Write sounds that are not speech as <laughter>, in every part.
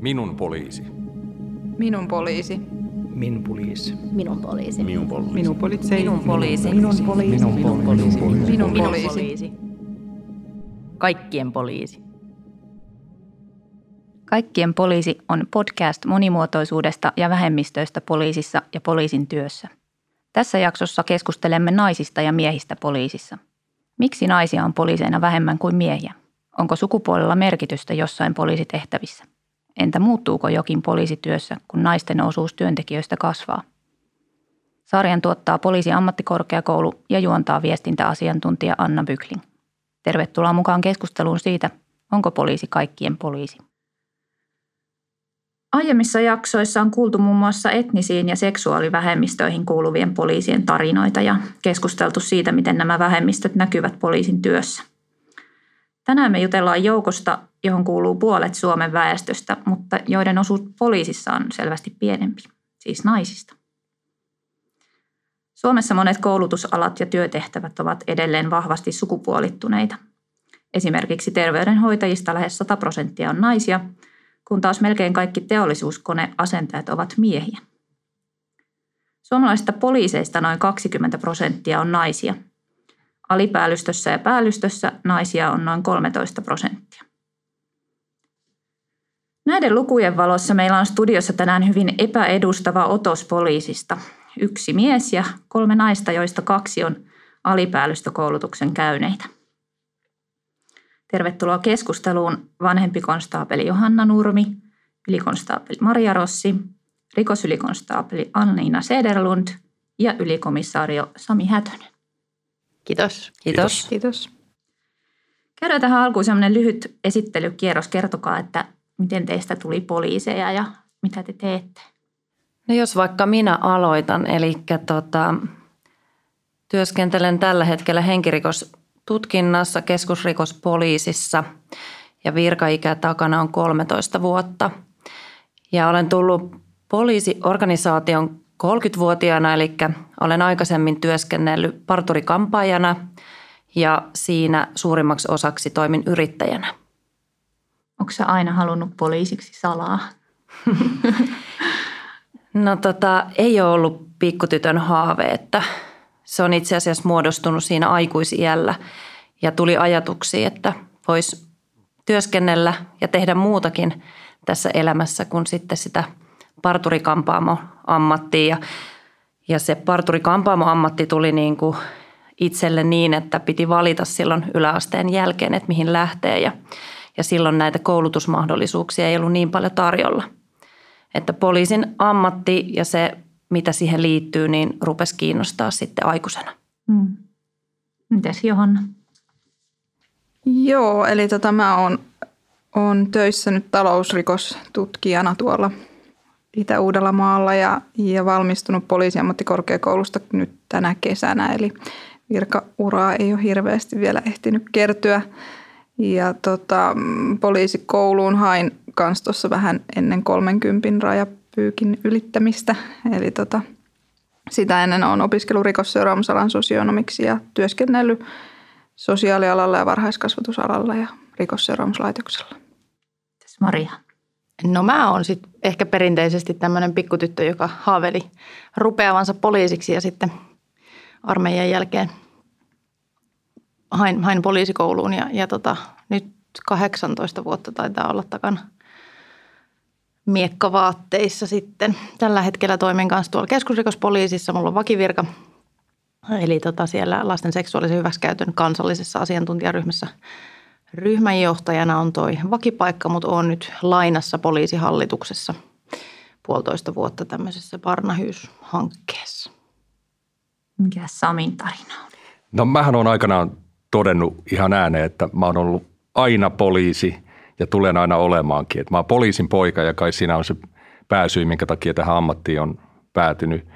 Minun poliisi. Minun poliisi. Min poliisi. Minun poliisi. Minun poliisi. Minun poliisi. Minun poliisi. Minun poliisi. Minun poliisi. Minun Minun poliisi. poliisi. Kaikkien poliisi. Kaikkien poliisi on podcast monimuotoisuudesta ja vähemmistöistä poliisissa ja poliisin työssä. Tässä jaksossa keskustelemme naisista ja miehistä poliisissa. Miksi naisia on poliiseina vähemmän kuin miehiä? Onko sukupuolella merkitystä jossain poliisitehtävissä? Entä muuttuuko jokin poliisityössä, kun naisten osuus työntekijöistä kasvaa? Sarjan tuottaa poliisiammattikorkeakoulu ja juontaa viestintäasiantuntija Anna Bykling. Tervetuloa mukaan keskusteluun siitä, onko poliisi kaikkien poliisi. Aiemmissa jaksoissa on kuultu muun muassa etnisiin ja seksuaalivähemmistöihin kuuluvien poliisien tarinoita ja keskusteltu siitä, miten nämä vähemmistöt näkyvät poliisin työssä. Tänään me jutellaan joukosta, johon kuuluu puolet Suomen väestöstä, mutta joiden osuus poliisissa on selvästi pienempi, siis naisista. Suomessa monet koulutusalat ja työtehtävät ovat edelleen vahvasti sukupuolittuneita. Esimerkiksi terveydenhoitajista lähes 100 prosenttia on naisia, kun taas melkein kaikki teollisuuskoneasentajat ovat miehiä. Suomalaisista poliiseista noin 20 prosenttia on naisia. Alipäälystössä ja päällystössä naisia on noin 13 prosenttia. Näiden lukujen valossa meillä on studiossa tänään hyvin epäedustava otos poliisista. Yksi mies ja kolme naista, joista kaksi on alipäällistökoulutuksen käyneitä. Tervetuloa keskusteluun vanhempi konstaapeli Johanna Nurmi, ylikonstaapeli Maria Rossi, rikosylikonstaapeli Anniina Sederlund ja ylikomissaario Sami Hätönen. Kiitos. Kiitos. Kiitos. Käydään tähän alkuun sellainen lyhyt esittelykierros. Kertokaa, että miten teistä tuli poliiseja ja mitä te teette. No jos vaikka minä aloitan, eli tota, työskentelen tällä hetkellä henkirikostutkinnassa keskusrikospoliisissa ja virkaikä takana on 13 vuotta. Ja olen tullut poliisiorganisaation 30-vuotiaana, eli olen aikaisemmin työskennellyt parturikampaajana ja siinä suurimmaksi osaksi toimin yrittäjänä. Onko sä aina halunnut poliisiksi salaa? <laughs> No tota, ei ole ollut pikkutytön haave, että se on itse asiassa muodostunut siinä aikuisiällä ja tuli ajatuksia, että voisi työskennellä ja tehdä muutakin tässä elämässä kuin sitten sitä parturikampaamo-ammattia. Ja, ja se parturikampaamo-ammatti tuli niin kuin itselle niin, että piti valita silloin yläasteen jälkeen, että mihin lähtee ja, ja silloin näitä koulutusmahdollisuuksia ei ollut niin paljon tarjolla – että poliisin ammatti ja se, mitä siihen liittyy, niin rupesi kiinnostaa sitten aikuisena. Hmm. Mites Johanna? Joo, eli tota, mä oon, oon töissä nyt talousrikostutkijana tuolla Itä-Uudellamaalla ja, ja valmistunut poliisiammattikorkeakoulusta nyt tänä kesänä. Eli virkauraa ei ole hirveästi vielä ehtinyt kertyä. Ja tota, poliisikouluun hain kanssa tuossa vähän ennen 30 rajapyykin ylittämistä. Eli tota, sitä ennen olen opiskellut rikosseuraamusalan sosionomiksi ja työskennellyt sosiaalialalla ja varhaiskasvatusalalla ja rikosseuraamuslaitoksella. Maria? No mä oon sitten ehkä perinteisesti tämmöinen pikkutyttö, joka haaveli rupeavansa poliisiksi ja sitten armeijan jälkeen hain, hain poliisikouluun ja, ja tota, nyt 18 vuotta taitaa olla takana miekkavaatteissa sitten. Tällä hetkellä toimin kanssa tuolla keskusrikospoliisissa. Mulla on vakivirka, eli tota siellä lasten seksuaalisen hyväksikäytön kansallisessa asiantuntijaryhmässä ryhmänjohtajana on toi vakipaikka, mutta on nyt lainassa poliisihallituksessa puolitoista vuotta tämmöisessä Parnahyys-hankkeessa. Mikä Samin tarina on? No mähän on aikanaan todennut ihan ääneen, että mä oon ollut aina poliisi ja tulen aina olemaankin. Että mä oon poliisin poika ja kai siinä on se pääsy, minkä takia tähän ammattiin on päätynyt.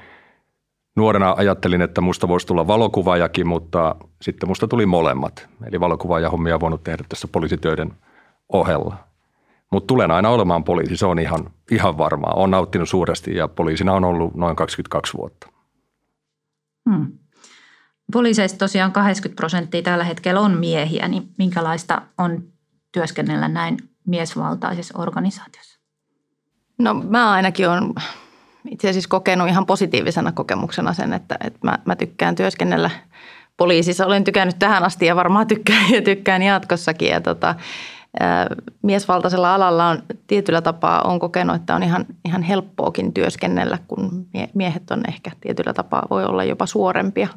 Nuorena ajattelin, että musta voisi tulla valokuvaajakin, mutta sitten musta tuli molemmat. Eli valokuvaajahommia on voinut tehdä tässä poliisitöiden ohella. Mutta tulen aina olemaan poliisi, se on ihan, ihan varmaa. Olen nauttinut suuresti ja poliisina on ollut noin 22 vuotta. Hmm. Poliiseista tosiaan 80 prosenttia tällä hetkellä on miehiä, niin minkälaista on työskennellä näin miesvaltaisessa organisaatiossa? No mä ainakin olen itse asiassa kokenut ihan positiivisena kokemuksena sen, että, että mä, mä tykkään työskennellä poliisissa. Olen tykännyt tähän asti ja varmaan tykkään ja tykkään jatkossakin. Ja tota, miesvaltaisella alalla on tietyllä tapaa on kokenut, että on ihan, ihan helppoakin työskennellä, kun miehet on ehkä tietyllä tapaa voi olla jopa suorempia.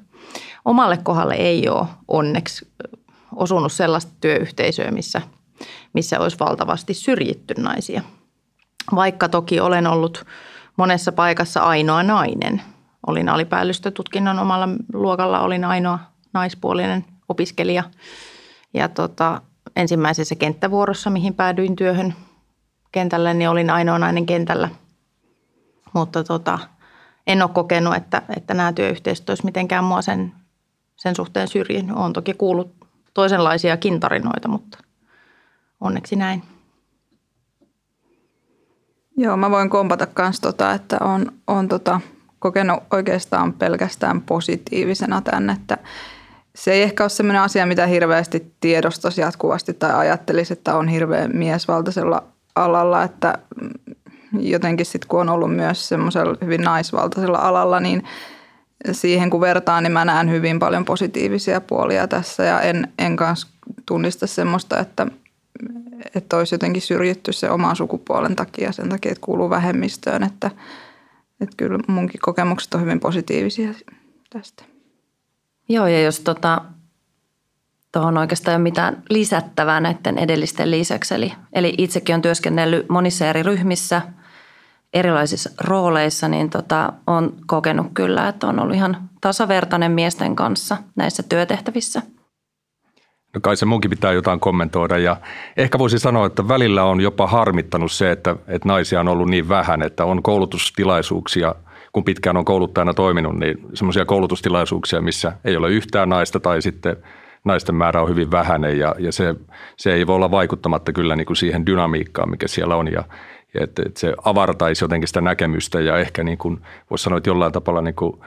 Omalle kohdalle ei ole onneksi osunut sellaista työyhteisöä, missä, missä olisi valtavasti syrjitty naisia. Vaikka toki olen ollut monessa paikassa ainoa nainen. Olin alipäällistötutkinnon omalla luokalla, olin ainoa naispuolinen opiskelija. Ja tota, ensimmäisessä kenttävuorossa, mihin päädyin työhön kentälle, niin olin ainoa nainen kentällä. Mutta tota, en ole kokenut, että, että nämä työyhteisöt olisi mitenkään mua sen, sen suhteen syrjinyt. Olen toki kuullut toisenlaisiakin tarinoita, mutta onneksi näin. Joo, mä voin kompata myös tota, että on, on tota, kokenut oikeastaan pelkästään positiivisena tämän, että se ei ehkä ole sellainen asia, mitä hirveästi tiedostaisi jatkuvasti tai ajattelisi, että on hirveän miesvaltaisella alalla, että jotenkin sitten kun on ollut myös semmoisella hyvin naisvaltaisella alalla, niin siihen kun vertaan, niin mä näen hyvin paljon positiivisia puolia tässä ja en, en kanssa tunnista semmoista, että, että olisi jotenkin syrjitty se oman sukupuolen takia sen takia, että kuuluu vähemmistöön, että, että kyllä munkin kokemukset on hyvin positiivisia tästä. Joo, ja jos tota, tuohon oikeastaan ei ole mitään lisättävää näiden edellisten lisäksi. Eli, eli itsekin on työskennellyt monissa eri ryhmissä, erilaisissa rooleissa, niin tota, on kokenut kyllä, että on ollut ihan tasavertainen miesten kanssa näissä työtehtävissä. No kai se munkin pitää jotain kommentoida ja ehkä voisi sanoa, että välillä on jopa harmittanut se, että, että naisia on ollut niin vähän, että on koulutustilaisuuksia – kun pitkään on kouluttajana toiminut, niin semmoisia koulutustilaisuuksia, missä ei ole yhtään naista tai sitten naisten määrä on hyvin vähäinen ja, ja se, se ei voi olla vaikuttamatta kyllä niin kuin siihen dynamiikkaan, mikä siellä on ja, ja että, että se avartaisi jotenkin sitä näkemystä ja ehkä niin kuin voisi sanoa, että jollain tavalla niin kuin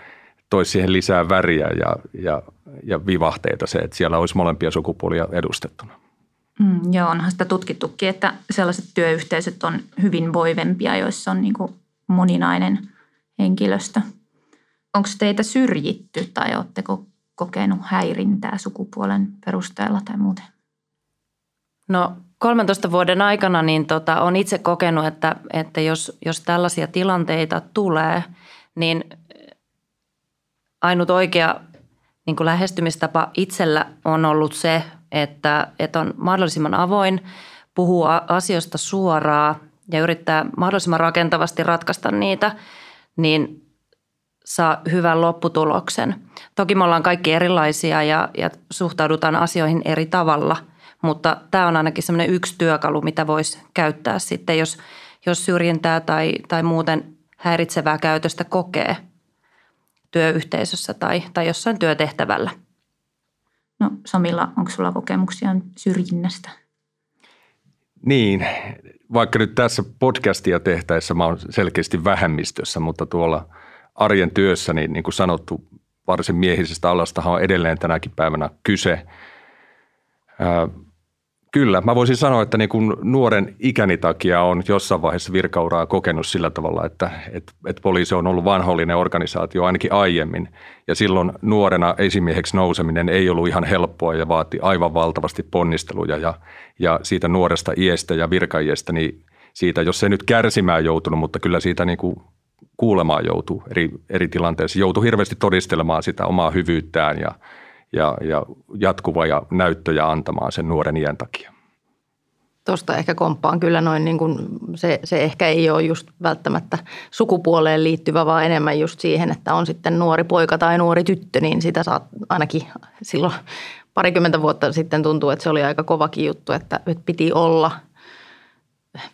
toisi siihen lisää väriä ja, ja, ja vivahteita se, että siellä olisi molempia sukupuolia edustettuna. Mm, joo, onhan sitä tutkittukin, että sellaiset työyhteisöt on hyvin voivempia, joissa on niin kuin moninainen – henkilöstö. Onko teitä syrjitty tai oletteko kokenut häirintää sukupuolen perusteella tai muuten? No 13 vuoden aikana niin tota, on itse kokenut, että, että jos, jos tällaisia tilanteita tulee, niin ainut oikea niin kuin lähestymistapa itsellä on ollut se, että, että on mahdollisimman avoin, puhua asioista suoraan ja yrittää mahdollisimman rakentavasti ratkaista niitä – niin saa hyvän lopputuloksen. Toki me ollaan kaikki erilaisia ja, ja suhtaudutaan asioihin eri tavalla, mutta tämä on ainakin semmoinen yksi työkalu, mitä voisi käyttää sitten, jos, jos syrjintää tai, tai muuten häiritsevää käytöstä kokee työyhteisössä tai, tai jossain työtehtävällä. No Samilla, onko sulla kokemuksia syrjinnästä? Niin, vaikka nyt tässä podcastia tehtäessä mä oon selkeästi vähemmistössä, mutta tuolla arjen työssä, niin, niin kuin sanottu, varsin miehisestä alastahan on edelleen tänäkin päivänä kyse. Kyllä, mä voisin sanoa, että niin kuin nuoren ikäni takia on jossain vaiheessa virkauraa kokenut sillä tavalla, että, että, että poliisi on ollut vanhollinen organisaatio ainakin aiemmin. Ja silloin nuorena esimieheksi nouseminen ei ollut ihan helppoa ja vaati aivan valtavasti ponnisteluja. Ja, ja siitä nuoresta iestä ja virkaiesta, niin siitä, jos se nyt kärsimään joutunut, mutta kyllä siitä niin kuin kuulemaan joutuu eri, eri tilanteissa. Joutuu hirveästi todistelemaan sitä omaa hyvyyttään ja, ja, ja jatkuva ja näyttöjä antamaan sen nuoren iän takia. Tuosta ehkä komppaan kyllä noin, niin kuin se, se ehkä ei ole just välttämättä sukupuoleen liittyvä, vaan enemmän just siihen, että on sitten nuori poika tai nuori tyttö, niin sitä saa ainakin silloin parikymmentä vuotta sitten tuntuu, että se oli aika kovakin juttu, että, että piti olla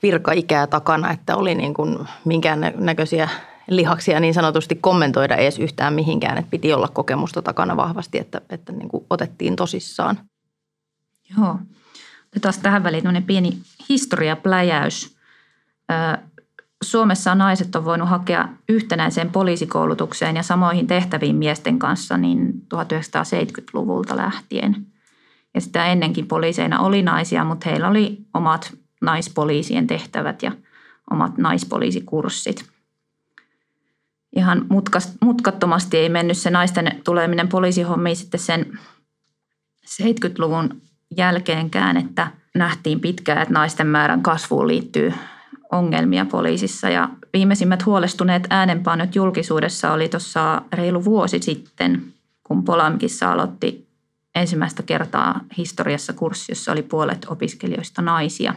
virkaikää takana, että oli niin kuin minkään näköisiä lihaksia niin sanotusti kommentoida edes yhtään mihinkään, että piti olla kokemusta takana vahvasti, että, että niin kuin otettiin tosissaan. Joo. Otetaan tähän väliin pieni historiapläjäys. Suomessa naiset on voinut hakea yhtenäiseen poliisikoulutukseen ja samoihin tehtäviin miesten kanssa niin 1970-luvulta lähtien. Ja sitä ennenkin poliiseina oli naisia, mutta heillä oli omat naispoliisien tehtävät ja omat naispoliisikurssit. Ihan mutkattomasti ei mennyt se naisten tuleminen poliisihommiin sitten sen 70-luvun jälkeenkään, että nähtiin pitkään, että naisten määrän kasvuun liittyy ongelmia poliisissa. Ja viimeisimmät huolestuneet äänenpainot julkisuudessa oli tuossa reilu vuosi sitten, kun Polamkissa aloitti ensimmäistä kertaa historiassa kurssi, jossa oli puolet opiskelijoista naisia.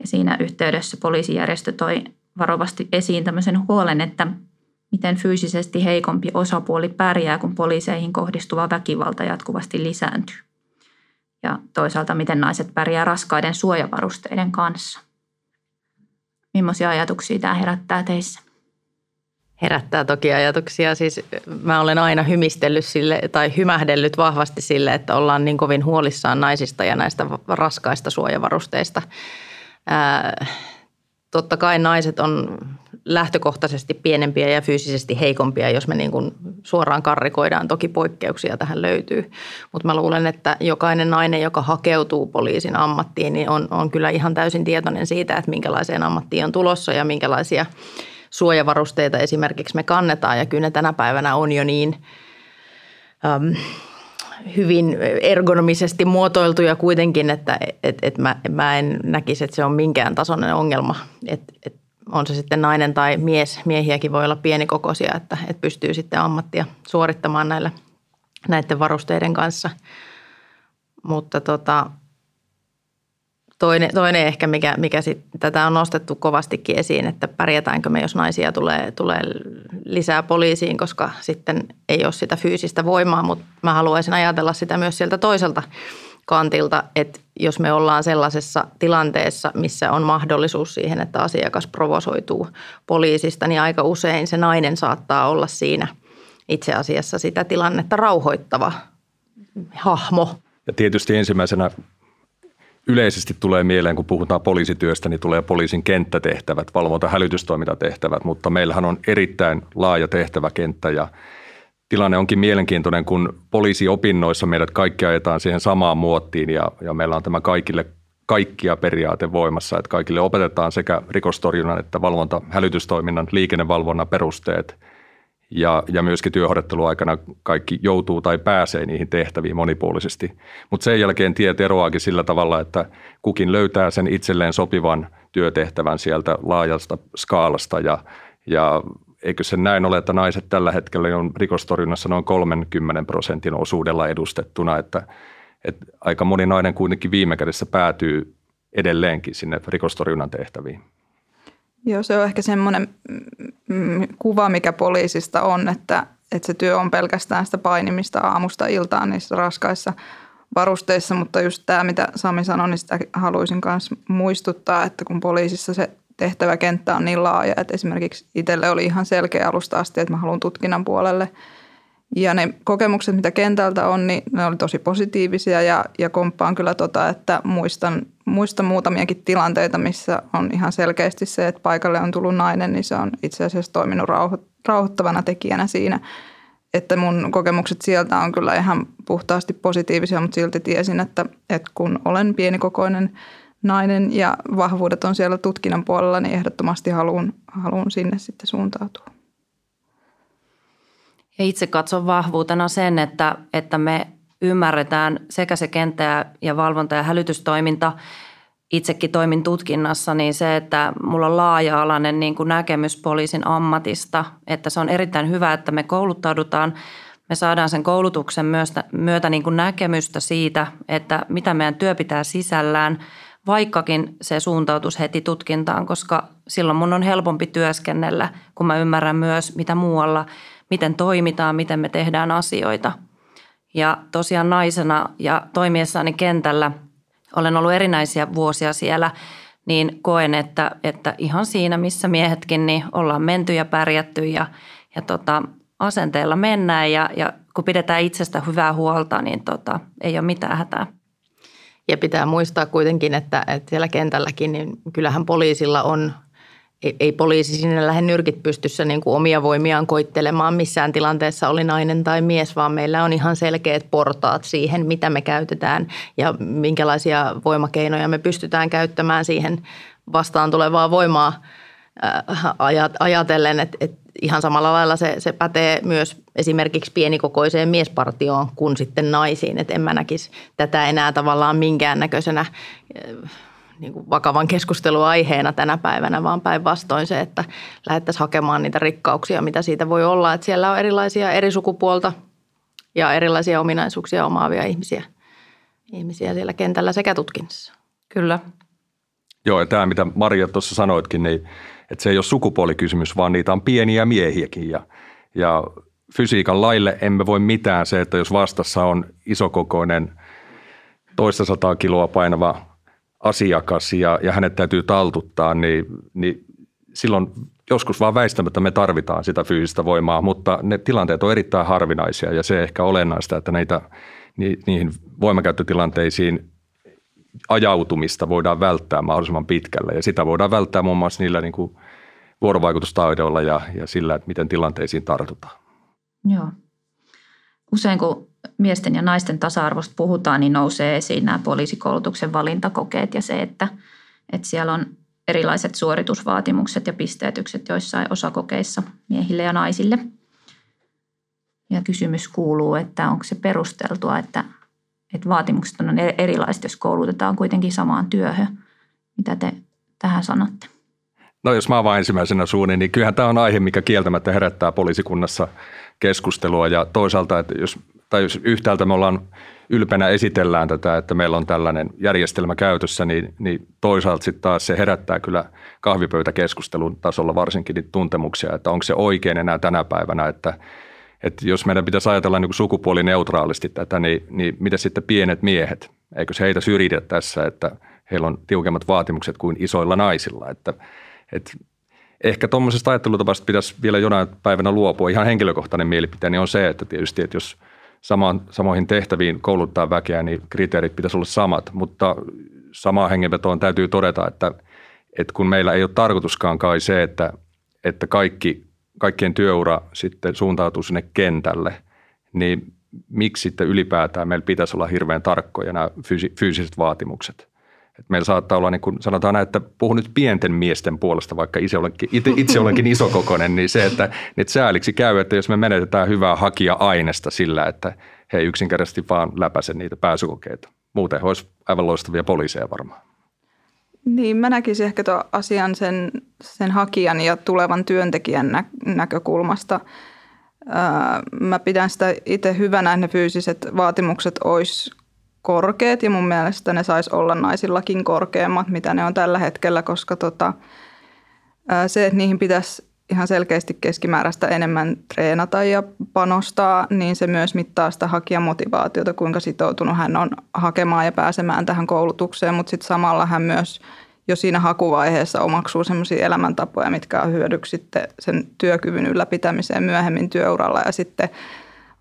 Ja siinä yhteydessä poliisijärjestö toi varovasti esiin tämmöisen huolen, että miten fyysisesti heikompi osapuoli pärjää, kun poliiseihin kohdistuva väkivalta jatkuvasti lisääntyy. Ja toisaalta, miten naiset pärjää raskaiden suojavarusteiden kanssa. Millaisia ajatuksia tämä herättää teissä? Herättää toki ajatuksia. Siis mä olen aina hymistellyt sille tai hymähdellyt vahvasti sille, että ollaan niin kovin huolissaan naisista ja näistä raskaista suojavarusteista. Ää, totta kai naiset on lähtökohtaisesti pienempiä ja fyysisesti heikompia, jos me niin kuin suoraan karrikoidaan. Toki poikkeuksia tähän löytyy, mutta mä luulen, että jokainen nainen, joka hakeutuu poliisin ammattiin, niin on, on kyllä ihan täysin tietoinen siitä, että minkälaiseen ammattiin on tulossa ja minkälaisia suojavarusteita esimerkiksi me kannetaan. Ja kyllä ne tänä päivänä on jo niin äm, hyvin ergonomisesti muotoiltuja kuitenkin, että et, et mä, mä en näkisi, että se on minkään tasoinen ongelma. Et, et on se sitten nainen tai mies, miehiäkin voi olla pienikokoisia, että, että pystyy sitten ammattia suorittamaan näillä, näiden varusteiden kanssa. Mutta tota, toinen, toinen ehkä, mikä, mikä sit, tätä on nostettu kovastikin esiin, että pärjätäänkö me, jos naisia tulee, tulee lisää poliisiin, koska sitten ei ole sitä fyysistä voimaa, mutta mä haluaisin ajatella sitä myös sieltä toiselta kantilta, että jos me ollaan sellaisessa tilanteessa, missä on mahdollisuus siihen, että asiakas provosoituu poliisista, niin aika usein se nainen saattaa olla siinä itse asiassa sitä tilannetta rauhoittava hahmo. Ja tietysti ensimmäisenä yleisesti tulee mieleen, kun puhutaan poliisityöstä, niin tulee poliisin kenttätehtävät, valvonta- hälytystoimintatehtävät, mutta meillähän on erittäin laaja tehtäväkenttä ja tilanne onkin mielenkiintoinen, kun poliisiopinnoissa meidät kaikki ajetaan siihen samaan muottiin ja, ja meillä on tämä kaikille kaikkia periaate voimassa, että kaikille opetetaan sekä rikostorjunnan että valvonta, hälytystoiminnan, liikennevalvonnan perusteet ja, ja myöskin työharjoitteluaikana kaikki joutuu tai pääsee niihin tehtäviin monipuolisesti. Mutta sen jälkeen tiet eroaakin sillä tavalla, että kukin löytää sen itselleen sopivan työtehtävän sieltä laajasta skaalasta ja, ja eikö se näin ole, että naiset tällä hetkellä on rikostorjunnassa noin 30 prosentin osuudella edustettuna, että, että aika moni nainen kuitenkin viime kädessä päätyy edelleenkin sinne rikostorjunnan tehtäviin. Joo, se on ehkä semmoinen mm, kuva, mikä poliisista on, että, että se työ on pelkästään sitä painimista aamusta iltaan niissä raskaissa varusteissa, mutta just tämä, mitä Sami sanoi, niin sitä haluaisin myös muistuttaa, että kun poliisissa se tehtäväkenttä on niin laaja, että esimerkiksi itselle oli ihan selkeä alusta asti, että mä haluan tutkinnan puolelle. Ja ne kokemukset, mitä kentältä on, niin ne oli tosi positiivisia ja, ja komppaan kyllä tota, että muistan, muistan muutamiakin tilanteita, missä on ihan selkeästi se, että paikalle on tullut nainen, niin se on itse asiassa toiminut rauhoittavana tekijänä siinä. Että mun kokemukset sieltä on kyllä ihan puhtaasti positiivisia, mutta silti tiesin, että, että kun olen pienikokoinen – nainen ja vahvuudet on siellä tutkinnan puolella, niin ehdottomasti haluan, haluan sinne sitten suuntautua. Ja itse katson vahvuutena sen, että, että me ymmärretään sekä se kenttä ja valvonta ja hälytystoiminta, itsekin toimin tutkinnassa, niin se, että mulla on laaja-alainen niin kuin näkemys poliisin ammatista, että se on erittäin hyvä, että me kouluttaudutaan, me saadaan sen koulutuksen myötä, myötä niin kuin näkemystä siitä, että mitä meidän työ pitää sisällään – vaikkakin se suuntautus heti tutkintaan, koska silloin mun on helpompi työskennellä, kun mä ymmärrän myös, mitä muualla, miten toimitaan, miten me tehdään asioita. Ja tosiaan naisena ja toimiessani kentällä, olen ollut erinäisiä vuosia siellä, niin koen, että, että ihan siinä, missä miehetkin, niin ollaan menty ja pärjätty ja, ja tota, asenteella mennään ja, ja kun pidetään itsestä hyvää huolta, niin tota, ei ole mitään hätää. Ja pitää muistaa kuitenkin, että, että siellä kentälläkin, niin kyllähän poliisilla on ei, ei poliisi sinne lähde nyrkit pystyssä niin kuin omia voimiaan koittelemaan. Missään tilanteessa oli nainen tai mies, vaan meillä on ihan selkeät portaat siihen, mitä me käytetään ja minkälaisia voimakeinoja me pystytään käyttämään siihen vastaan tulevaa voimaa äh, ajatellen, että, että ihan samalla lailla se, se pätee myös esimerkiksi pienikokoiseen miespartioon kuin sitten naisiin. Että en mä näkisi tätä enää tavallaan minkäännäköisenä äh, niin kuin vakavan keskustelun aiheena tänä päivänä, vaan päinvastoin se, että lähdettäisiin hakemaan niitä rikkauksia, mitä siitä voi olla. Että siellä on erilaisia eri sukupuolta ja erilaisia ominaisuuksia omaavia ihmisiä, ihmisiä siellä kentällä sekä tutkinnassa. Kyllä. Joo, ja tämä mitä Maria tuossa sanoitkin, niin että se ei ole sukupuolikysymys, vaan niitä on pieniä miehiäkin. Ja, ja fysiikan laille emme voi mitään se, että jos vastassa on isokokoinen toista sataa kiloa painava asiakas ja, ja hänet täytyy taltuttaa, niin, niin silloin joskus vaan väistämättä me tarvitaan sitä fyysistä voimaa, mutta ne tilanteet on erittäin harvinaisia ja se ehkä olennaista, että näitä, niihin voimakäyttötilanteisiin ajautumista voidaan välttää mahdollisimman pitkälle ja sitä voidaan välttää muun muassa niillä niin kuin vuorovaikutustaidoilla ja, ja sillä, että miten tilanteisiin tartutaan. Joo. Usein kun miesten ja naisten tasa-arvosta puhutaan, niin nousee esiin nämä poliisikoulutuksen valintakokeet ja se, että, että siellä on erilaiset suoritusvaatimukset ja pisteytykset joissain osakokeissa miehille ja naisille. Ja kysymys kuuluu, että onko se perusteltua, että, että vaatimukset on erilaiset, jos koulutetaan kuitenkin samaan työhön. Mitä te tähän sanotte? No jos mä vaan ensimmäisenä suuni, niin kyllähän tämä on aihe, mikä kieltämättä herättää poliisikunnassa keskustelua ja toisaalta, että jos tai jos yhtäältä me ollaan ylpeänä esitellään tätä, että meillä on tällainen järjestelmä käytössä, niin, niin toisaalta sitten taas se herättää kyllä kahvipöytäkeskustelun tasolla varsinkin niitä tuntemuksia, että onko se oikein enää tänä päivänä, että, että jos meidän pitäisi ajatella niin sukupuolineutraalisti tätä, niin, niin mitä sitten pienet miehet, eikö se heitä syrjitä tässä, että heillä on tiukemmat vaatimukset kuin isoilla naisilla, että, että ehkä tuommoisesta ajattelutavasta pitäisi vielä jonain päivänä luopua. Ihan henkilökohtainen mielipiteeni on se, että tietysti, että jos – samaan, samoihin tehtäviin kouluttaa väkeä, niin kriteerit pitäisi olla samat. Mutta samaan hengenvetoon täytyy todeta, että, että kun meillä ei ole tarkoituskaan kai se, että, että kaikki, kaikkien työura sitten suuntautuu sinne kentälle, niin miksi sitten ylipäätään meillä pitäisi olla hirveän tarkkoja nämä fyysiset vaatimukset? Et meillä saattaa olla, niin kuin sanotaan näin, että puhun nyt pienten miesten puolesta, vaikka itse olenkin, itse, itse olenkin <laughs> isokokoinen, niin se, että, että sääliksi käy, että jos me menetetään hyvää hakija-ainesta sillä, että he yksinkertaisesti vaan läpäise niitä pääsykokeita. Muuten olisi aivan loistavia poliiseja varmaan. Niin, mä näkisin ehkä tuon asian sen, sen hakijan ja tulevan työntekijän nä- näkökulmasta. Öö, mä pidän sitä itse hyvänä, että ne fyysiset vaatimukset olisi korkeat ja mun mielestä ne sais olla naisillakin korkeammat, mitä ne on tällä hetkellä, koska tota, se, että niihin pitäisi ihan selkeästi keskimääräistä enemmän treenata ja panostaa, niin se myös mittaa sitä hakijamotivaatiota, kuinka sitoutunut hän on hakemaan ja pääsemään tähän koulutukseen, mutta sitten samalla hän myös jo siinä hakuvaiheessa omaksuu sellaisia elämäntapoja, mitkä on hyödyksi sitten sen työkyvyn ylläpitämiseen myöhemmin työuralla. Ja sitten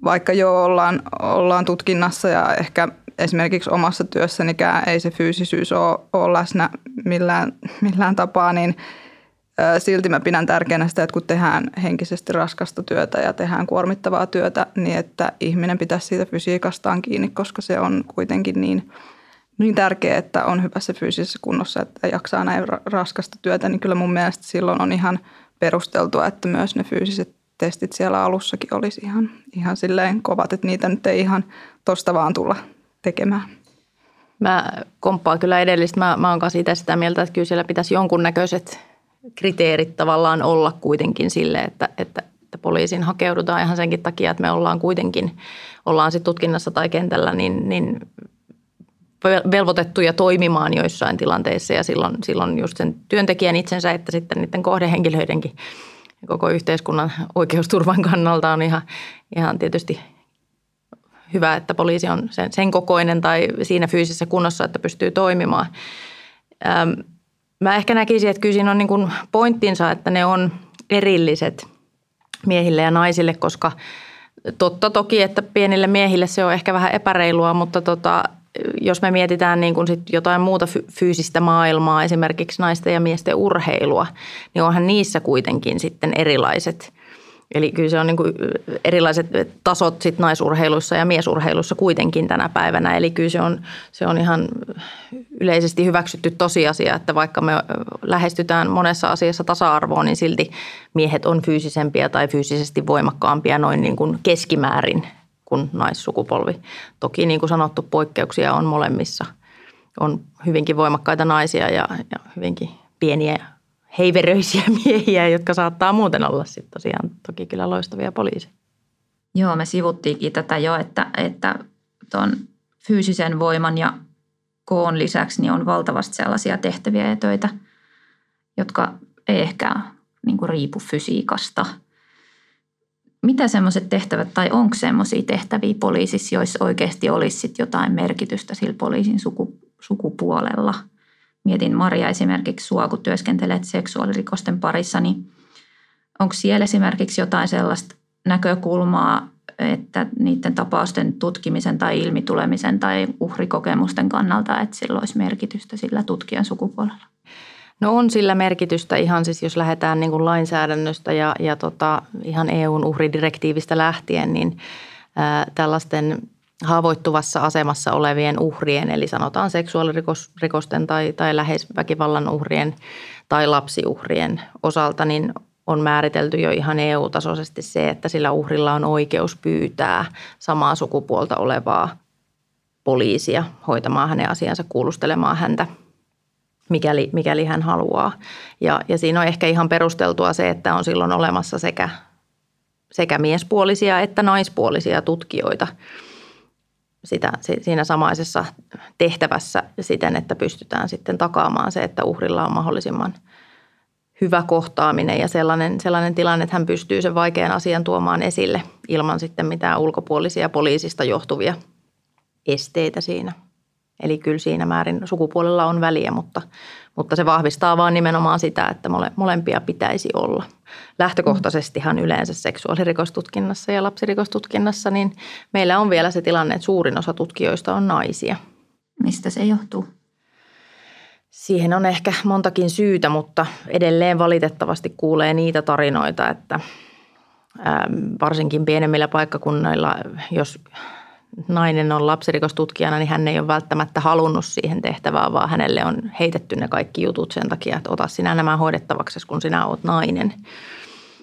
vaikka jo ollaan, ollaan tutkinnassa ja ehkä esimerkiksi omassa työssänikään ei se fyysisyys ole, ole läsnä millään, millään tapaa, niin silti mä pidän tärkeänä sitä, että kun tehdään henkisesti raskasta työtä ja tehdään kuormittavaa työtä, niin että ihminen pitäisi siitä fysiikastaan kiinni, koska se on kuitenkin niin, niin tärkeää, että on hyvässä fyysisessä kunnossa, että jaksaa näin raskasta työtä, niin kyllä mun mielestä silloin on ihan perusteltua, että myös ne fyysiset testit siellä alussakin olisi ihan, ihan silleen kovat, että niitä nyt ei ihan tosta vaan tulla tekemään. Mä komppaan kyllä edellistä. Mä, mä oon kanssa itse sitä mieltä, että kyllä siellä pitäisi jonkunnäköiset kriteerit tavallaan olla kuitenkin sille, että, että, että poliisin hakeudutaan ihan senkin takia, että me ollaan kuitenkin, ollaan sitten tutkinnassa tai kentällä, niin, niin velvoitettuja toimimaan joissain tilanteissa ja silloin, silloin just sen työntekijän itsensä, että sitten niiden kohdehenkilöidenkin koko yhteiskunnan oikeusturvan kannalta on ihan, ihan tietysti hyvä, että poliisi on sen, sen kokoinen tai siinä fyysisessä kunnossa, että pystyy toimimaan. Mä ehkä näkisin, että kyllä siinä on niin kuin pointtinsa, että ne on erilliset miehille ja naisille, koska totta toki, että pienille miehille se on ehkä vähän epäreilua, mutta tota, jos me mietitään niin kuin sit jotain muuta fyysistä maailmaa, esimerkiksi naisten ja miesten urheilua, niin onhan niissä kuitenkin sitten erilaiset Eli kyllä se on niin kuin erilaiset tasot sit naisurheilussa ja miesurheilussa kuitenkin tänä päivänä. Eli kyllä se on, se on ihan yleisesti hyväksytty tosiasia, että vaikka me lähestytään monessa asiassa tasa-arvoon, niin silti miehet on fyysisempiä tai fyysisesti voimakkaampia noin niin kuin keskimäärin kuin naissukupolvi. Toki niin kuin sanottu, poikkeuksia on molemmissa. On hyvinkin voimakkaita naisia ja, ja hyvinkin pieniä heiveröisiä <laughs> miehiä, jotka saattaa muuten olla sitten tosiaan toki kyllä loistavia poliiseja. Joo, me sivuttiinkin tätä jo, että, että fyysisen voiman ja koon lisäksi niin on valtavasti sellaisia tehtäviä ja töitä, jotka ei ehkä niin kuin riipu fysiikasta. Mitä semmoiset tehtävät tai onko semmoisia tehtäviä poliisissa, joissa oikeasti olisi sit jotain merkitystä sillä poliisin suku, sukupuolella – mietin Maria esimerkiksi sua, kun työskentelet seksuaalirikosten parissa, niin onko siellä esimerkiksi jotain sellaista näkökulmaa, että niiden tapausten tutkimisen tai ilmitulemisen tai uhrikokemusten kannalta, että sillä olisi merkitystä sillä tutkijan sukupuolella? No on sillä merkitystä ihan siis, jos lähdetään niin kuin lainsäädännöstä ja, ja tota, ihan EUn uhridirektiivistä lähtien, niin ää, tällaisten haavoittuvassa asemassa olevien uhrien, eli sanotaan seksuaalirikosten tai, tai läheisväkivallan uhrien tai lapsiuhrien osalta, niin on määritelty jo ihan EU-tasoisesti se, että sillä uhrilla on oikeus pyytää samaa sukupuolta olevaa poliisia hoitamaan hänen asiansa, kuulustelemaan häntä, mikäli, mikäli hän haluaa. Ja, ja siinä on ehkä ihan perusteltua se, että on silloin olemassa sekä, sekä miespuolisia että naispuolisia tutkijoita – sitä, siinä samaisessa tehtävässä siten, että pystytään sitten takaamaan se, että uhrilla on mahdollisimman hyvä kohtaaminen ja sellainen, sellainen tilanne, että hän pystyy sen vaikean asian tuomaan esille ilman sitten mitään ulkopuolisia poliisista johtuvia esteitä siinä. Eli kyllä siinä määrin sukupuolella on väliä, mutta, mutta se vahvistaa vaan nimenomaan sitä, että mole, molempia pitäisi olla. Lähtökohtaisestihan yleensä seksuaalirikostutkinnassa ja lapsirikostutkinnassa, niin meillä on vielä se tilanne, että suurin osa tutkijoista on naisia. Mistä se johtuu? Siihen on ehkä montakin syytä, mutta edelleen valitettavasti kuulee niitä tarinoita, että varsinkin pienemmillä paikkakunnilla, jos nainen on lapsirikostutkijana, niin hän ei ole välttämättä halunnut siihen tehtävään, vaan hänelle on heitetty ne kaikki jutut sen takia, että ota sinä nämä hoidettavaksi, kun sinä olet nainen.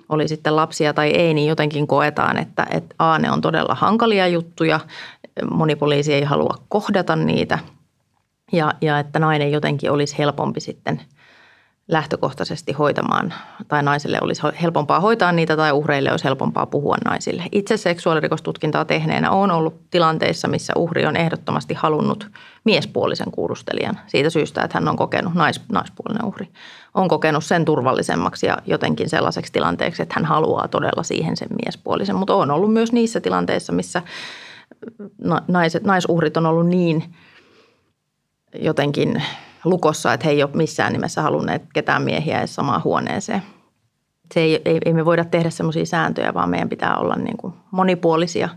Oli sitten lapsia tai ei, niin jotenkin koetaan, että, että A, ne on todella hankalia juttuja, moni poliisi ei halua kohdata niitä ja, ja että nainen jotenkin olisi helpompi sitten – lähtökohtaisesti hoitamaan tai naisille olisi helpompaa hoitaa niitä tai uhreille olisi helpompaa puhua naisille. Itse seksuaalirikostutkintaa tehneenä on ollut tilanteissa, missä uhri on ehdottomasti halunnut miespuolisen kuulustelijan siitä syystä, että hän on kokenut, nais, naispuolinen uhri, on kokenut sen turvallisemmaksi ja jotenkin sellaiseksi tilanteeksi, että hän haluaa todella siihen sen miespuolisen. Mutta on ollut myös niissä tilanteissa, missä naiset, naisuhrit on ollut niin jotenkin – lukossa, että he ei ole missään nimessä halunneet ketään miehiä edes samaan huoneeseen. Se ei, ei, ei me voida tehdä semmoisia sääntöjä, vaan meidän pitää olla niin kuin monipuolisia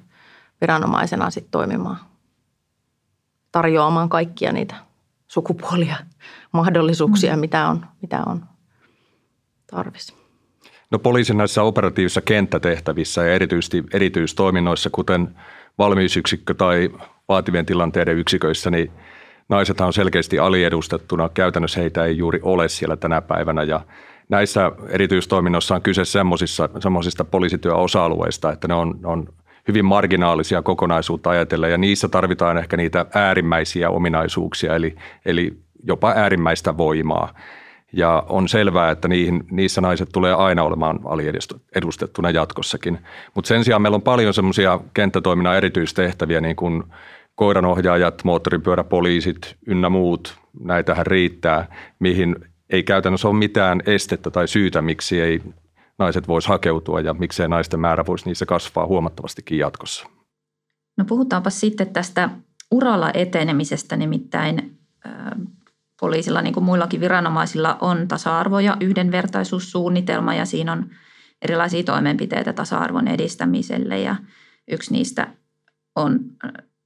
viranomaisena sitten toimimaan, tarjoamaan kaikkia niitä sukupuolia, <laughs> mahdollisuuksia, mm. mitä on, mitä on tarvis. No poliisin näissä operatiivisissa kenttätehtävissä ja erityisesti erityistoiminnoissa, kuten valmiusyksikkö tai vaativien tilanteiden yksiköissä, niin – naisethan on selkeästi aliedustettuna. Käytännössä heitä ei juuri ole siellä tänä päivänä ja näissä erityistoiminnoissa on kyse semmoisista poliisityöosa-alueista, että ne on, on hyvin marginaalisia kokonaisuutta ajatellen ja niissä tarvitaan ehkä niitä äärimmäisiä ominaisuuksia eli, eli jopa äärimmäistä voimaa. Ja on selvää, että niihin, niissä naiset tulee aina olemaan aliedustettuna jatkossakin. Mutta sen sijaan meillä on paljon semmoisia kenttätoiminnan erityistehtäviä, niin kuin koiranohjaajat, moottoripyöräpoliisit ynnä muut, näitähän riittää, mihin ei käytännössä ole mitään estettä tai syytä, miksi ei naiset voisi hakeutua ja miksei naisten määrä voisi niissä kasvaa huomattavastikin jatkossa. No puhutaanpa sitten tästä uralla etenemisestä, nimittäin poliisilla niin kuin muillakin viranomaisilla on tasa-arvo- ja yhdenvertaisuussuunnitelma ja siinä on erilaisia toimenpiteitä tasa-arvon edistämiselle. Ja yksi niistä on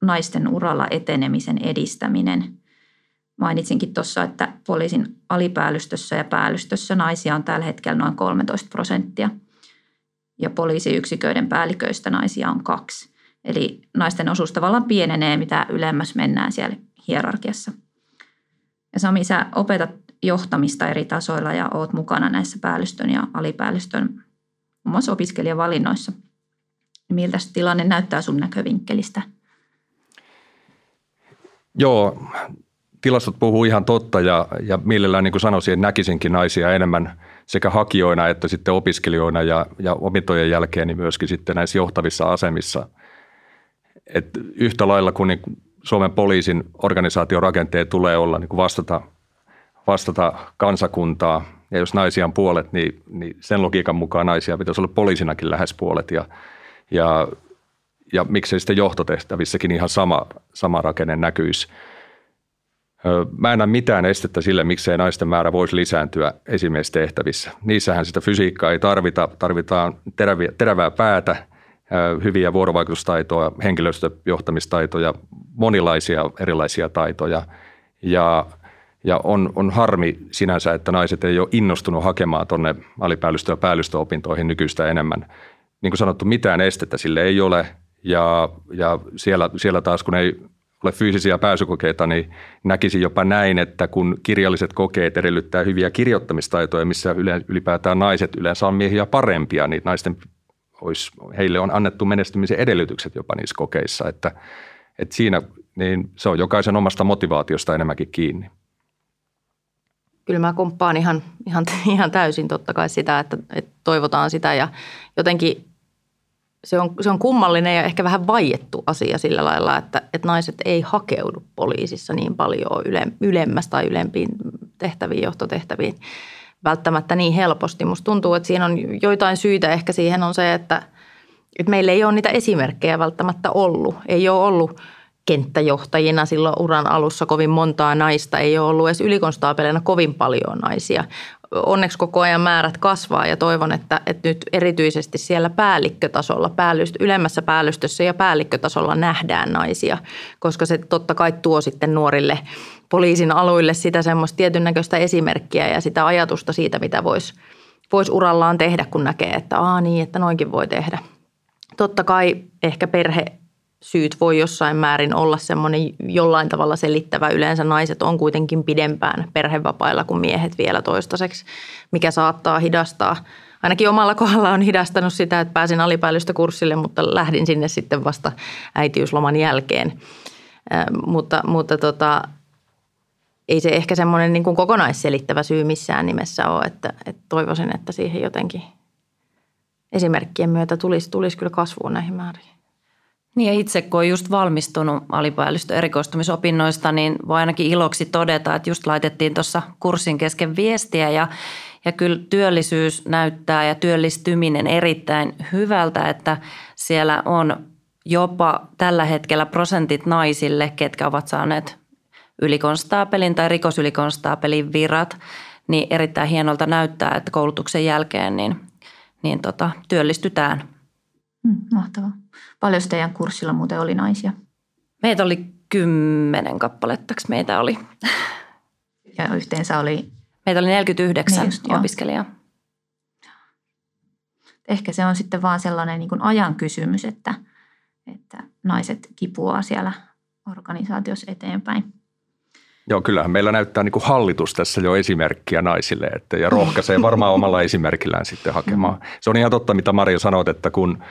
naisten uralla etenemisen edistäminen. Mainitsinkin tuossa, että poliisin alipäällystössä ja päällystössä naisia on tällä hetkellä noin 13 prosenttia ja poliisiyksiköiden päälliköistä naisia on kaksi. Eli naisten osuus tavallaan pienenee, mitä ylemmäs mennään siellä hierarkiassa. Ja Sami, sä opetat johtamista eri tasoilla ja oot mukana näissä päällystön ja alipäällystön muun muassa opiskelijavalinnoissa. Miltä tilanne näyttää sun näkövinkkelistä? Joo, tilastot puhuu ihan totta ja, ja mielellään niin kuin sanoisin, että näkisinkin naisia enemmän sekä hakijoina että sitten opiskelijoina ja, ja opintojen jälkeen niin myöskin sitten näissä johtavissa asemissa. Et yhtä lailla kuin, niin kuin Suomen poliisin organisaatiorakenteet tulee olla niin kuin vastata, vastata kansakuntaa ja jos naisia on puolet, niin, niin sen logiikan mukaan naisia pitäisi olla poliisinakin lähes puolet ja, ja, ja miksei sitten johtotehtävissäkin ihan sama, sama rakenne näkyisi. Mä en näe mitään estettä sille, miksei naisten määrä voisi lisääntyä esimiestehtävissä. Niissähän sitä fysiikkaa ei tarvita, tarvitaan teräviä, terävää päätä, hyviä vuorovaikutustaitoja, henkilöstöjohtamistaitoja, monilaisia erilaisia taitoja. Ja, ja on, on harmi sinänsä, että naiset ei ole innostunut hakemaan tuonne alipäällystö- ja päällystöopintoihin nykyistä enemmän. Niin kuin sanottu, mitään estettä sille ei ole. Ja, ja siellä, siellä taas, kun ei ole fyysisiä pääsykokeita, niin näkisin jopa näin, että kun kirjalliset kokeet edellyttää hyviä kirjoittamistaitoja, missä ylipäätään naiset yleensä on miehiä parempia, niin naisten olisi, heille on annettu menestymisen edellytykset jopa niissä kokeissa, että, että siinä niin se on jokaisen omasta motivaatiosta enemmänkin kiinni. Kyllä mä komppaan ihan, ihan, ihan täysin totta kai sitä, että, että toivotaan sitä ja jotenkin se on, se on kummallinen ja ehkä vähän vaiettu asia sillä lailla, että, että naiset ei hakeudu poliisissa niin paljon yle, ylemmäs tai ylempiin tehtäviin, johtotehtäviin välttämättä niin helposti. Musta tuntuu, että siinä on joitain syitä. Ehkä siihen on se, että, että meillä ei ole niitä esimerkkejä välttämättä ollut. Ei ole ollut kenttäjohtajina silloin uran alussa kovin montaa naista. Ei ole ollut edes ylikonstaapeleina kovin paljon naisia onneksi koko ajan määrät kasvaa ja toivon, että, että nyt erityisesti siellä päällikkötasolla, päällyst, ylemmässä päällystössä ja päällikkötasolla nähdään naisia, koska se totta kai tuo sitten nuorille poliisin aluille sitä semmoista tietyn näköistä esimerkkiä ja sitä ajatusta siitä, mitä voisi vois urallaan tehdä, kun näkee, että aa niin, että noinkin voi tehdä. Totta kai ehkä perhe syyt voi jossain määrin olla semmoinen jollain tavalla selittävä. Yleensä naiset on kuitenkin pidempään perhevapailla kuin miehet vielä toistaiseksi, mikä saattaa hidastaa. Ainakin omalla kohdalla on hidastanut sitä, että pääsin kurssille, mutta lähdin sinne sitten vasta äitiysloman jälkeen. Mutta mutta tota, ei se ehkä semmoinen niin kuin kokonaisselittävä syy missään nimessä ole, että, että toivoisin, että siihen jotenkin esimerkkien myötä tulisi, tulisi kyllä kasvuun näihin määriin. Niin ja itse kun on just valmistunut alipäällystö erikoistumisopinnoista, niin voi ainakin iloksi todeta, että just laitettiin tuossa kurssin kesken viestiä ja, ja kyllä työllisyys näyttää ja työllistyminen erittäin hyvältä, että siellä on jopa tällä hetkellä prosentit naisille, ketkä ovat saaneet ylikonstaapelin tai rikosylikonstaapelin virat, niin erittäin hienolta näyttää, että koulutuksen jälkeen niin, niin tota, työllistytään. Mm, mahtavaa. Paljon teidän kurssilla muuten oli naisia? Meitä oli kymmenen kappaletta, meitä oli. Ja yhteensä oli? Meitä oli 49 niin just, opiskelijaa. Ehkä se on sitten vaan sellainen niin kuin ajan kysymys, että, että naiset kipuaa siellä organisaatiossa eteenpäin. Joo, kyllähän meillä näyttää niin kuin hallitus tässä jo esimerkkiä naisille että, ja rohkaisee varmaan omalla esimerkillään sitten hakemaan. Mm. Se on ihan totta, mitä Maria sanoit, että kun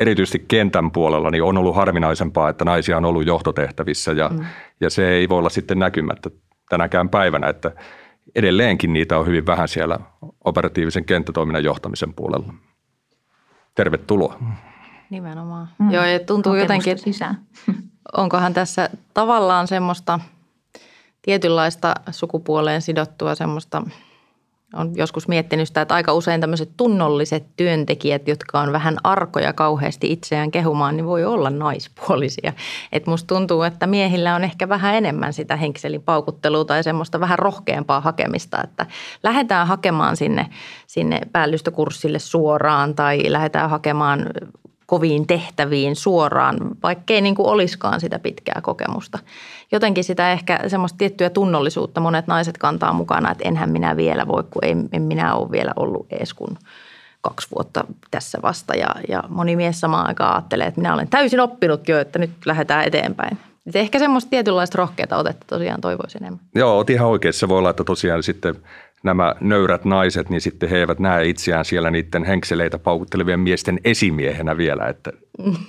erityisesti kentän puolella niin on ollut harvinaisempaa, että naisia on ollut johtotehtävissä ja, mm. ja se ei voi olla sitten näkymättä tänäkään päivänä, että edelleenkin niitä on hyvin vähän siellä operatiivisen kenttätoiminnan johtamisen puolella. Tervetuloa. Nimenomaan. Mm. Joo, ja tuntuu Kokemusta jotenkin, sisään. <laughs> onkohan tässä tavallaan semmoista tietynlaista sukupuoleen sidottua semmoista – on joskus miettinyt sitä, että aika usein tämmöiset tunnolliset työntekijät, jotka on vähän arkoja kauheasti itseään kehumaan, niin voi olla naispuolisia. Et musta tuntuu, että miehillä on ehkä vähän enemmän sitä henkselin paukuttelua tai semmoista vähän rohkeampaa hakemista, että lähdetään hakemaan sinne, sinne päällystökurssille suoraan tai lähdetään hakemaan koviin tehtäviin suoraan, vaikkei niin kuin olisikaan sitä pitkää kokemusta. Jotenkin sitä ehkä semmoista tiettyä tunnollisuutta monet naiset kantaa mukana, että enhän minä vielä voi, kun ei, en minä ole vielä ollut edes kuin kaksi vuotta tässä vasta. Ja, ja moni mies samaan aikaan ajattelee, että minä olen täysin oppinut jo, että nyt lähdetään eteenpäin. Et ehkä semmoista tietynlaista rohkeata otetta tosiaan toivoisin enemmän. Joo, oot ihan oikeassa. Se voi olla, että tosiaan sitten nämä nöyrät naiset, niin sitten he eivät näe itseään siellä niiden henkseleitä paukuttelevien miesten esimiehenä vielä, että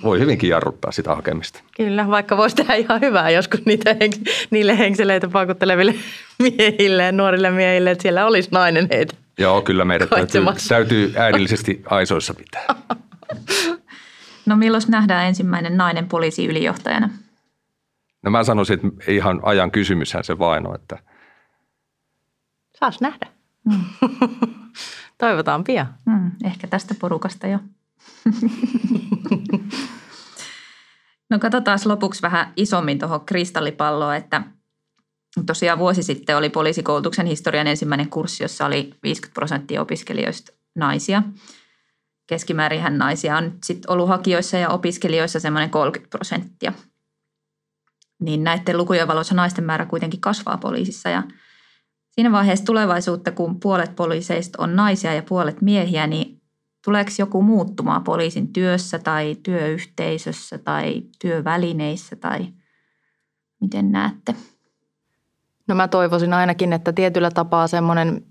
voi hyvinkin jarruttaa sitä hakemista. Kyllä, vaikka voisi tehdä ihan hyvää joskus niitä, niille henkseleitä paukutteleville <laughs> miehille ja nuorille miehille, että siellä olisi nainen heitä. Joo, kyllä meidän täytyy, täytyy äidillisesti aisoissa pitää. <laughs> No milloin nähdään ensimmäinen nainen poliisiylijohtajana? No mä sanoisin, että ihan ajan kysymyshän se vain on, että Saas nähdä. <laughs> Toivotaan pian. Hmm, ehkä tästä porukasta jo. <laughs> no katsotaan lopuksi vähän isommin tuohon kristallipalloon, että tosiaan vuosi sitten oli poliisikoulutuksen historian ensimmäinen kurssi, jossa oli 50 prosenttia opiskelijoista naisia. Keskimäärinhän naisia on sitten ollut hakijoissa ja opiskelijoissa semmoinen 30 prosenttia. Niin näiden lukujen valossa naisten määrä kuitenkin kasvaa poliisissa ja siinä vaiheessa tulevaisuutta, kun puolet poliiseista on naisia ja puolet miehiä, niin tuleeko joku muuttumaan poliisin työssä tai työyhteisössä tai työvälineissä tai miten näette? No mä toivoisin ainakin, että tietyllä tapaa semmoinen,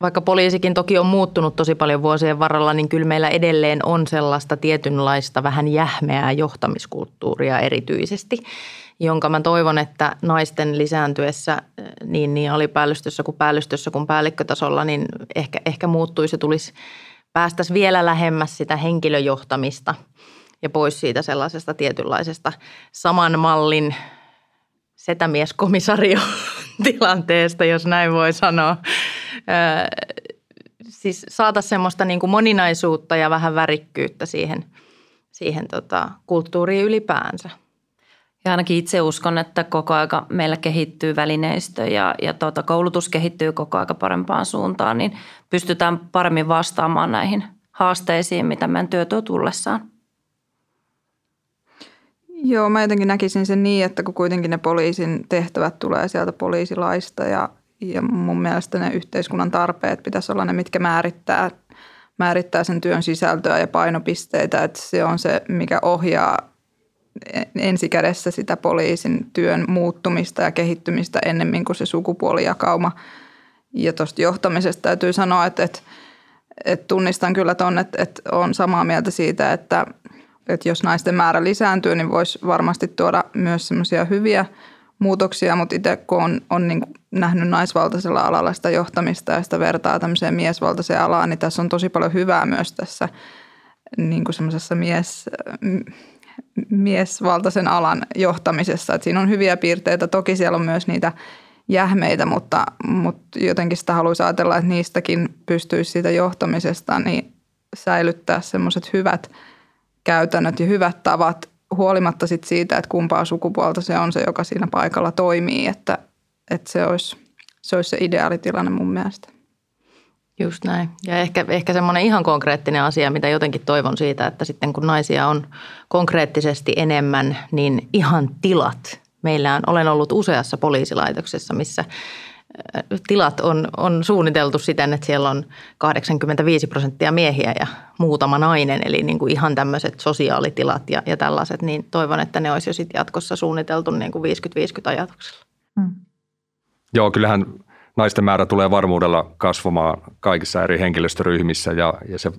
vaikka poliisikin toki on muuttunut tosi paljon vuosien varrella, niin kyllä meillä edelleen on sellaista tietynlaista vähän jähmeää johtamiskulttuuria erityisesti, jonka mä toivon, että naisten lisääntyessä niin, niin alipäällistössä kuin päällystössä kuin päällikkötasolla, niin ehkä, ehkä muuttuisi ja tulisi päästäisiin vielä lähemmäs sitä henkilöjohtamista ja pois siitä sellaisesta tietynlaisesta saman mallin setämieskomisario tilanteesta, jos näin voi sanoa. Siis saata semmoista niin kuin moninaisuutta ja vähän värikkyyttä siihen, siihen tota, kulttuuriin ylipäänsä. Ja ainakin itse uskon, että koko aika meillä kehittyy välineistö ja, ja tuota, koulutus kehittyy koko aika parempaan suuntaan, niin pystytään paremmin vastaamaan näihin haasteisiin, mitä meidän työ tuo tullessaan. Joo, mä jotenkin näkisin sen niin, että kun kuitenkin ne poliisin tehtävät tulee sieltä poliisilaista ja, ja mun mielestä ne yhteiskunnan tarpeet pitäisi olla ne, mitkä määrittää, määrittää sen työn sisältöä ja painopisteitä, että se on se, mikä ohjaa ensikädessä sitä poliisin työn muuttumista ja kehittymistä ennemmin kuin se sukupuolijakauma. Ja tuosta johtamisesta täytyy sanoa, että, että, että tunnistan kyllä tuon, että, että olen samaa mieltä siitä, että, että jos naisten määrä lisääntyy, niin voisi varmasti tuoda myös semmoisia hyviä muutoksia, mutta itse kun on, on niin nähnyt naisvaltaisella alalla sitä johtamista ja sitä vertaa tämmöiseen miesvaltaiseen alaan, niin tässä on tosi paljon hyvää myös tässä niin kuin semmoisessa mies, miesvaltaisen alan johtamisessa. Että siinä on hyviä piirteitä. Toki siellä on myös niitä jähmeitä, mutta, mutta jotenkin sitä haluaisi ajatella, että niistäkin pystyisi siitä johtamisesta niin säilyttää semmoiset hyvät käytännöt ja hyvät tavat huolimatta sit siitä, että kumpaa sukupuolta se on se, joka siinä paikalla toimii, että, että se, olisi, se olisi se ideaalitilanne mun mielestä. Just näin. Ja ehkä, ehkä semmoinen ihan konkreettinen asia, mitä jotenkin toivon siitä, että sitten kun naisia on konkreettisesti enemmän, niin ihan tilat. Meillä on, olen ollut useassa poliisilaitoksessa, missä tilat on, on suunniteltu siten, että siellä on 85 prosenttia miehiä ja muutama nainen, eli niin kuin ihan tämmöiset sosiaalitilat ja, ja tällaiset, niin toivon, että ne olisi jo sitten jatkossa suunniteltu niin kuin 50-50 ajatuksella. Hmm. Joo, kyllähän naisten määrä tulee varmuudella kasvamaan kaikissa eri henkilöstöryhmissä ja, ja se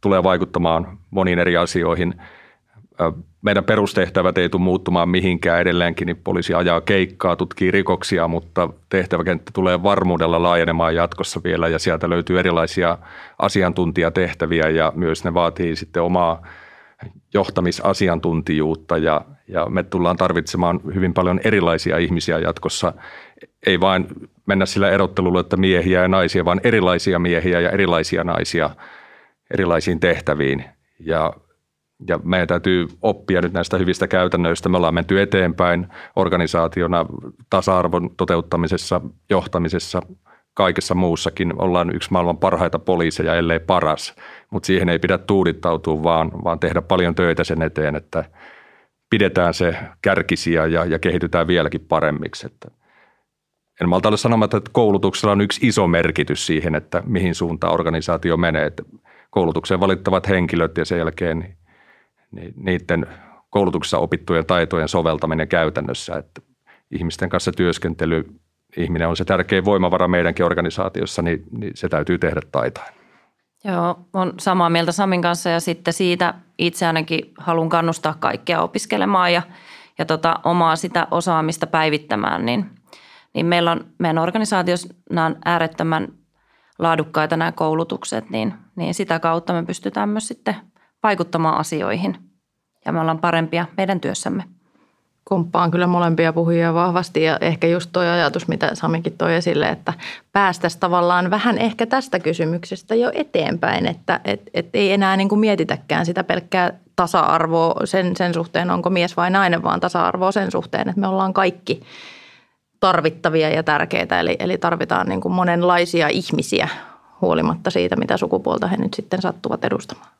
tulee vaikuttamaan moniin eri asioihin. Meidän perustehtävät ei tule muuttumaan mihinkään edelleenkin, niin poliisi ajaa keikkaa, tutkii rikoksia, mutta tehtäväkenttä tulee varmuudella laajenemaan jatkossa vielä ja sieltä löytyy erilaisia asiantuntijatehtäviä ja myös ne vaatii sitten omaa johtamisasiantuntijuutta ja, ja me tullaan tarvitsemaan hyvin paljon erilaisia ihmisiä jatkossa. Ei vain mennä sillä erottelulla, että miehiä ja naisia, vaan erilaisia miehiä ja erilaisia naisia erilaisiin tehtäviin. Ja, ja meidän täytyy oppia nyt näistä hyvistä käytännöistä. Me ollaan menty eteenpäin organisaationa tasa-arvon toteuttamisessa, johtamisessa kaikessa muussakin ollaan yksi maailman parhaita poliiseja, ellei paras. Mutta siihen ei pidä tuudittautua, vaan, vaan tehdä paljon töitä sen eteen, että pidetään se kärkisiä ja, ja kehitytään vieläkin paremmiksi. Että en malta olla sanomatta, että koulutuksella on yksi iso merkitys siihen, että mihin suuntaan organisaatio menee. Että koulutukseen valittavat henkilöt ja sen jälkeen niiden koulutuksessa opittujen taitojen soveltaminen käytännössä. Että ihmisten kanssa työskentely, ihminen on se tärkein voimavara meidänkin organisaatiossa, niin, niin se täytyy tehdä taitain. Joo, on samaa mieltä Samin kanssa ja sitten siitä itse ainakin haluan kannustaa kaikkia opiskelemaan ja, ja tota, omaa sitä osaamista päivittämään, niin, niin meillä on meidän organisaatiossa nämä on äärettömän laadukkaita nämä koulutukset, niin, niin sitä kautta me pystytään myös sitten vaikuttamaan asioihin ja me ollaan parempia meidän työssämme. Komppaan kyllä molempia puhujia vahvasti ja ehkä just tuo ajatus, mitä Samikin toi esille, että päästäisiin tavallaan vähän ehkä tästä kysymyksestä jo eteenpäin, että et, et ei enää niin kuin mietitäkään sitä pelkkää tasa-arvoa sen, sen suhteen, onko mies vai nainen, vaan tasa-arvoa sen suhteen, että me ollaan kaikki tarvittavia ja tärkeitä, eli, eli tarvitaan niin kuin monenlaisia ihmisiä huolimatta siitä, mitä sukupuolta he nyt sitten sattuvat edustamaan.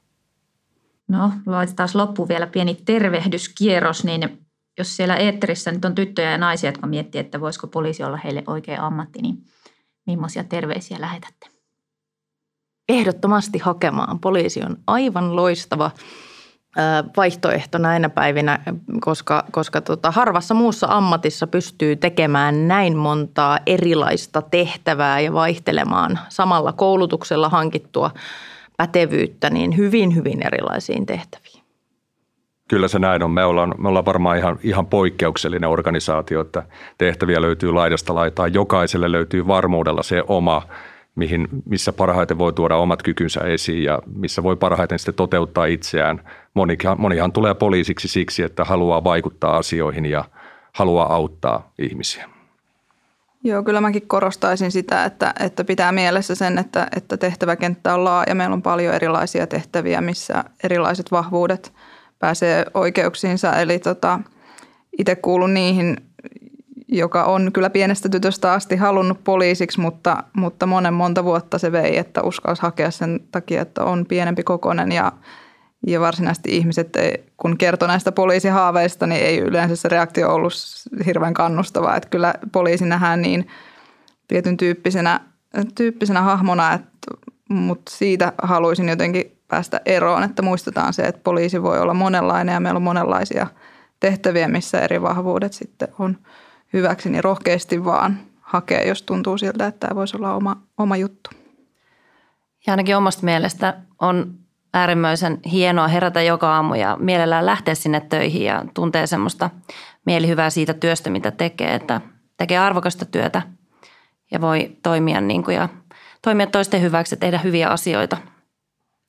No, laitetaan loppuun vielä pieni tervehdyskierros, niin jos siellä eetterissä nyt on tyttöjä ja naisia, jotka miettii, että voisiko poliisi olla heille oikea ammatti, niin millaisia terveisiä lähetätte? Ehdottomasti hakemaan. Poliisi on aivan loistava vaihtoehto näinä päivinä, koska, koska tota, harvassa muussa ammatissa pystyy tekemään näin montaa erilaista tehtävää ja vaihtelemaan samalla koulutuksella hankittua pätevyyttä niin hyvin, hyvin erilaisiin tehtäviin. Kyllä se näin on. Me ollaan, me ollaan varmaan ihan, ihan poikkeuksellinen organisaatio, että tehtäviä löytyy laidasta laitaa. Jokaiselle löytyy varmuudella se oma, mihin, missä parhaiten voi tuoda omat kykynsä esiin ja missä voi parhaiten sitten toteuttaa itseään. Monihan, monihan tulee poliisiksi siksi, että haluaa vaikuttaa asioihin ja haluaa auttaa ihmisiä. Joo, kyllä mäkin korostaisin sitä, että, että pitää mielessä sen, että, että tehtäväkenttä on laaja. Meillä on paljon erilaisia tehtäviä, missä erilaiset vahvuudet pääsee oikeuksiinsa. Eli tota, itse kuulun niihin, joka on kyllä pienestä tytöstä asti halunnut poliisiksi, mutta, mutta monen monta vuotta se vei, että uskalsi hakea sen takia, että on pienempi kokonen ja, ja varsinaisesti ihmiset, kun kertoo näistä poliisihaaveista, niin ei yleensä se reaktio ollut hirveän kannustavaa. Että kyllä poliisi nähdään niin tietyn tyyppisenä, tyyppisenä hahmona, että, mutta siitä haluaisin jotenkin päästä eroon, että muistetaan se, että poliisi voi olla monenlainen ja meillä on monenlaisia tehtäviä, missä eri vahvuudet sitten on hyväksi, niin rohkeasti vaan hakea, jos tuntuu siltä, että tämä voisi olla oma, oma juttu. Ja ainakin omasta mielestä on äärimmäisen hienoa herätä joka aamu ja mielellään lähteä sinne töihin ja tuntee semmoista mielihyvää siitä työstä, mitä tekee, että tekee arvokasta työtä ja voi toimia, niin kuin ja toimia toisten hyväksi ja tehdä hyviä asioita.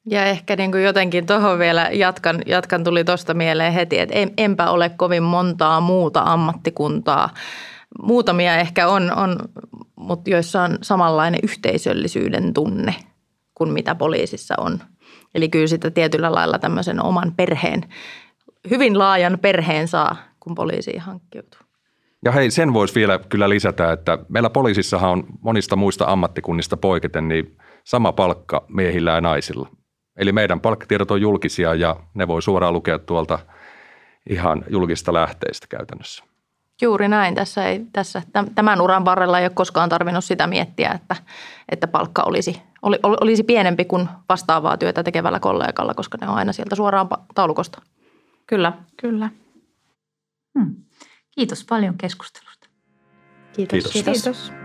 Ja ehkä niin kuin jotenkin tuohon vielä jatkan, jatkan tuli tuosta mieleen heti, että en, enpä ole kovin montaa muuta ammattikuntaa. Muutamia ehkä on, on mutta joissa on samanlainen yhteisöllisyyden tunne kuin mitä poliisissa on – Eli kyllä sitä tietyllä lailla tämmöisen oman perheen, hyvin laajan perheen saa, kun poliisiin hankkiutuu. Ja hei, sen voisi vielä kyllä lisätä, että meillä poliisissahan on monista muista ammattikunnista poiketen niin sama palkka miehillä ja naisilla. Eli meidän palkkatiedot on julkisia ja ne voi suoraan lukea tuolta ihan julkista lähteistä käytännössä. Juuri näin. Tässä ei, tässä, tämän uran varrella ei ole koskaan tarvinnut sitä miettiä, että, että palkka olisi, oli, olisi pienempi kuin vastaavaa työtä tekevällä kollegalla, koska ne on aina sieltä suoraan taulukosta. Kyllä. Kyllä. Hmm. Kiitos paljon keskustelusta. Kiitos. Kiitos. Kiitos.